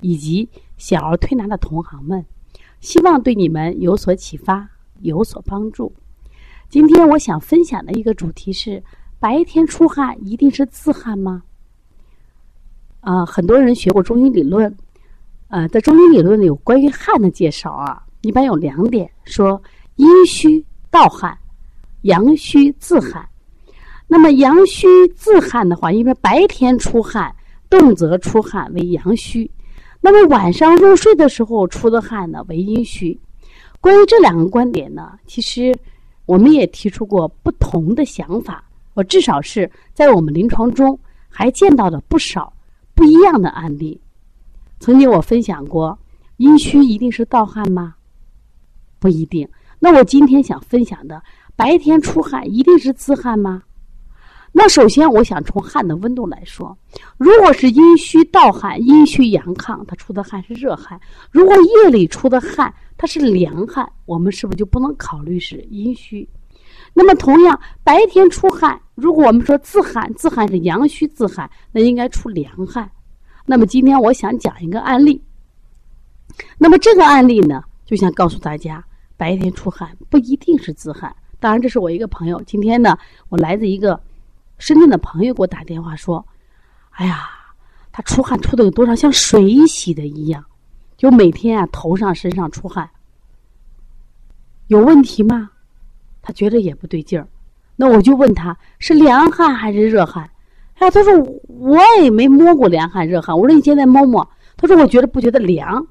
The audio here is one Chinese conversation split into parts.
以及小儿推拿的同行们，希望对你们有所启发、有所帮助。今天我想分享的一个主题是：白天出汗一定是自汗吗？啊，很多人学过中医理论，呃，在中医理论里有关于汗的介绍啊。一般有两点，说阴虚盗汗，阳虚自汗。那么阳虚自汗的话，因为白天出汗，动则出汗为阳虚；那么晚上入睡的时候出的汗呢为阴虚。关于这两个观点呢，其实我们也提出过不同的想法。我至少是在我们临床中还见到了不少不一样的案例。曾经我分享过，阴虚一定是盗汗吗？不一定。那我今天想分享的，白天出汗一定是自汗吗？那首先，我想从汗的温度来说，如果是阴虚盗汗，阴虚阳亢，它出的汗是热汗；如果夜里出的汗，它是凉汗，我们是不是就不能考虑是阴虚？那么，同样白天出汗，如果我们说自汗，自汗是阳虚自汗，那应该出凉汗。那么，今天我想讲一个案例。那么这个案例呢，就想告诉大家。白天出汗不一定是自汗，当然这是我一个朋友。今天呢，我来自一个深圳的朋友给我打电话说：“哎呀，他出汗出的有多少，像水洗的一样，就每天啊头上身上出汗，有问题吗？”他觉得也不对劲儿。那我就问他是凉汗还是热汗？哎，他说我也没摸过凉汗热汗。我说你现在摸摸。他说我觉得不觉得凉，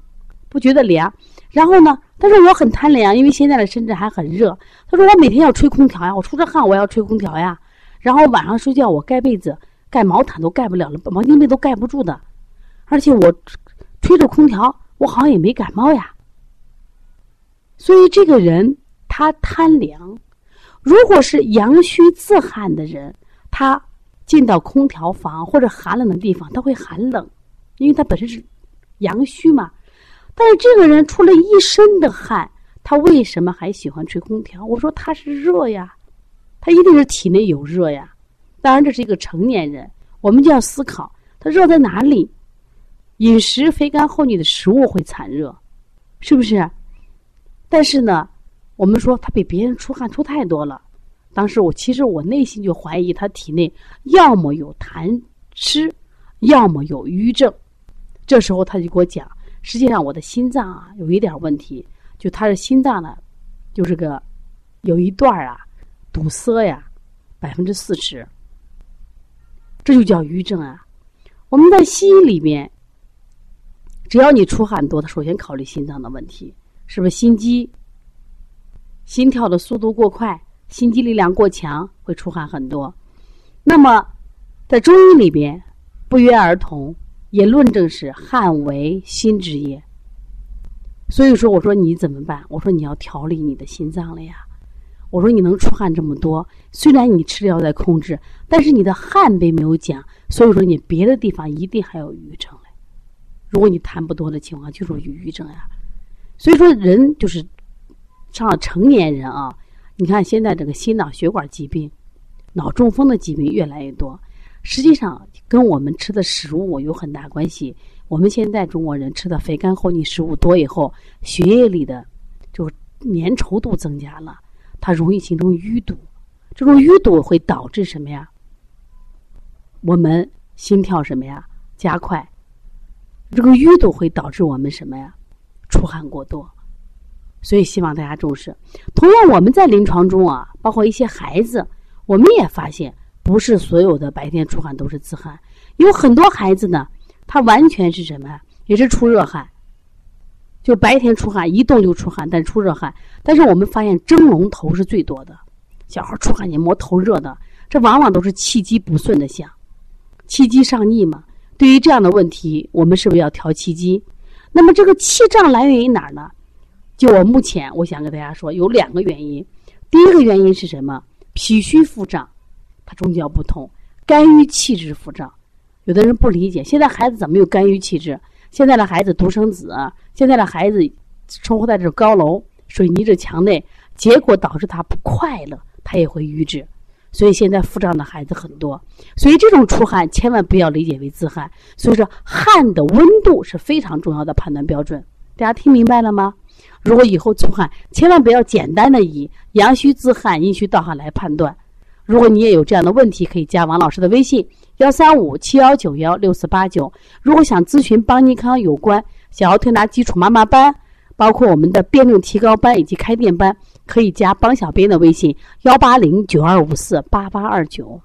不觉得凉。然后呢？他说我很贪凉，因为现在的深圳还很热。他说我每天要吹空调呀，我出着汗我要吹空调呀。然后晚上睡觉我盖被子、盖毛毯都盖不了了，毛巾被都盖不住的。而且我吹着空调，我好像也没感冒呀。所以这个人他贪凉。如果是阳虚自汗的人，他进到空调房或者寒冷的地方，他会寒冷，因为他本身是阳虚嘛。但是这个人出了一身的汗，他为什么还喜欢吹空调？我说他是热呀，他一定是体内有热呀。当然这是一个成年人，我们就要思考他热在哪里。饮食肥甘厚腻的食物会产热，是不是？但是呢，我们说他比别人出汗出太多了。当时我其实我内心就怀疑他体内要么有痰湿，要么有瘀症。这时候他就给我讲。实际上，我的心脏啊有一点问题，就他的心脏呢，就是个有一段啊堵塞呀，百分之四十，这就叫瘀症啊。我们在西医里面，只要你出汗多，他首先考虑心脏的问题，是不是心肌、心跳的速度过快、心肌力量过强，会出汗很多。那么，在中医里边，不约而同。也论证是汗为心之液，所以说我说你怎么办？我说你要调理你的心脏了呀。我说你能出汗这么多，虽然你吃药在控制，但是你的汗并没有减，所以说你别的地方一定还有余症嘞。如果你痰不多的情况，就是有余症呀。所以说人就是上了成年人啊，你看现在这个心脑血管疾病、脑中风的疾病越来越多。实际上跟我们吃的食物有很大关系。我们现在中国人吃的肥甘厚腻食物多以后，血液里的就粘稠度增加了，它容易形成淤堵。这种淤堵会导致什么呀？我们心跳什么呀？加快。这个淤堵会导致我们什么呀？出汗过多。所以希望大家重视。同样，我们在临床中啊，包括一些孩子，我们也发现。不是所有的白天出汗都是自汗，有很多孩子呢，他完全是什么呀？也是出热汗，就白天出汗，一动就出汗，但出热汗。但是我们发现蒸笼头是最多的，小孩出汗你摸头热的，这往往都是气机不顺的象，气机上逆嘛。对于这样的问题，我们是不是要调气机？那么这个气胀来源于哪儿呢？就我目前我想跟大家说，有两个原因。第一个原因是什么？脾虚腹胀，它中焦不通，肝郁气滞腹胀。有的人不理解，现在孩子怎么有肝郁气滞？现在的孩子独生子，现在的孩子生活在这种高楼、水泥这墙内，结果导致他不快乐，他也会瘀滞。所以现在腹胀的孩子很多。所以这种出汗千万不要理解为自汗。所以说，汗的温度是非常重要的判断标准。大家听明白了吗？如果以后出汗，千万不要简单的以阳虚自汗、阴虚盗汗来判断。如果你也有这样的问题，可以加王老师的微信：幺三五七幺九幺六四八九。如果想咨询邦尼康有关小儿推拿基础妈妈班，包括我们的辩证提高班以及开店班，可以加邦小编的微信：幺八零九二五四八八二九。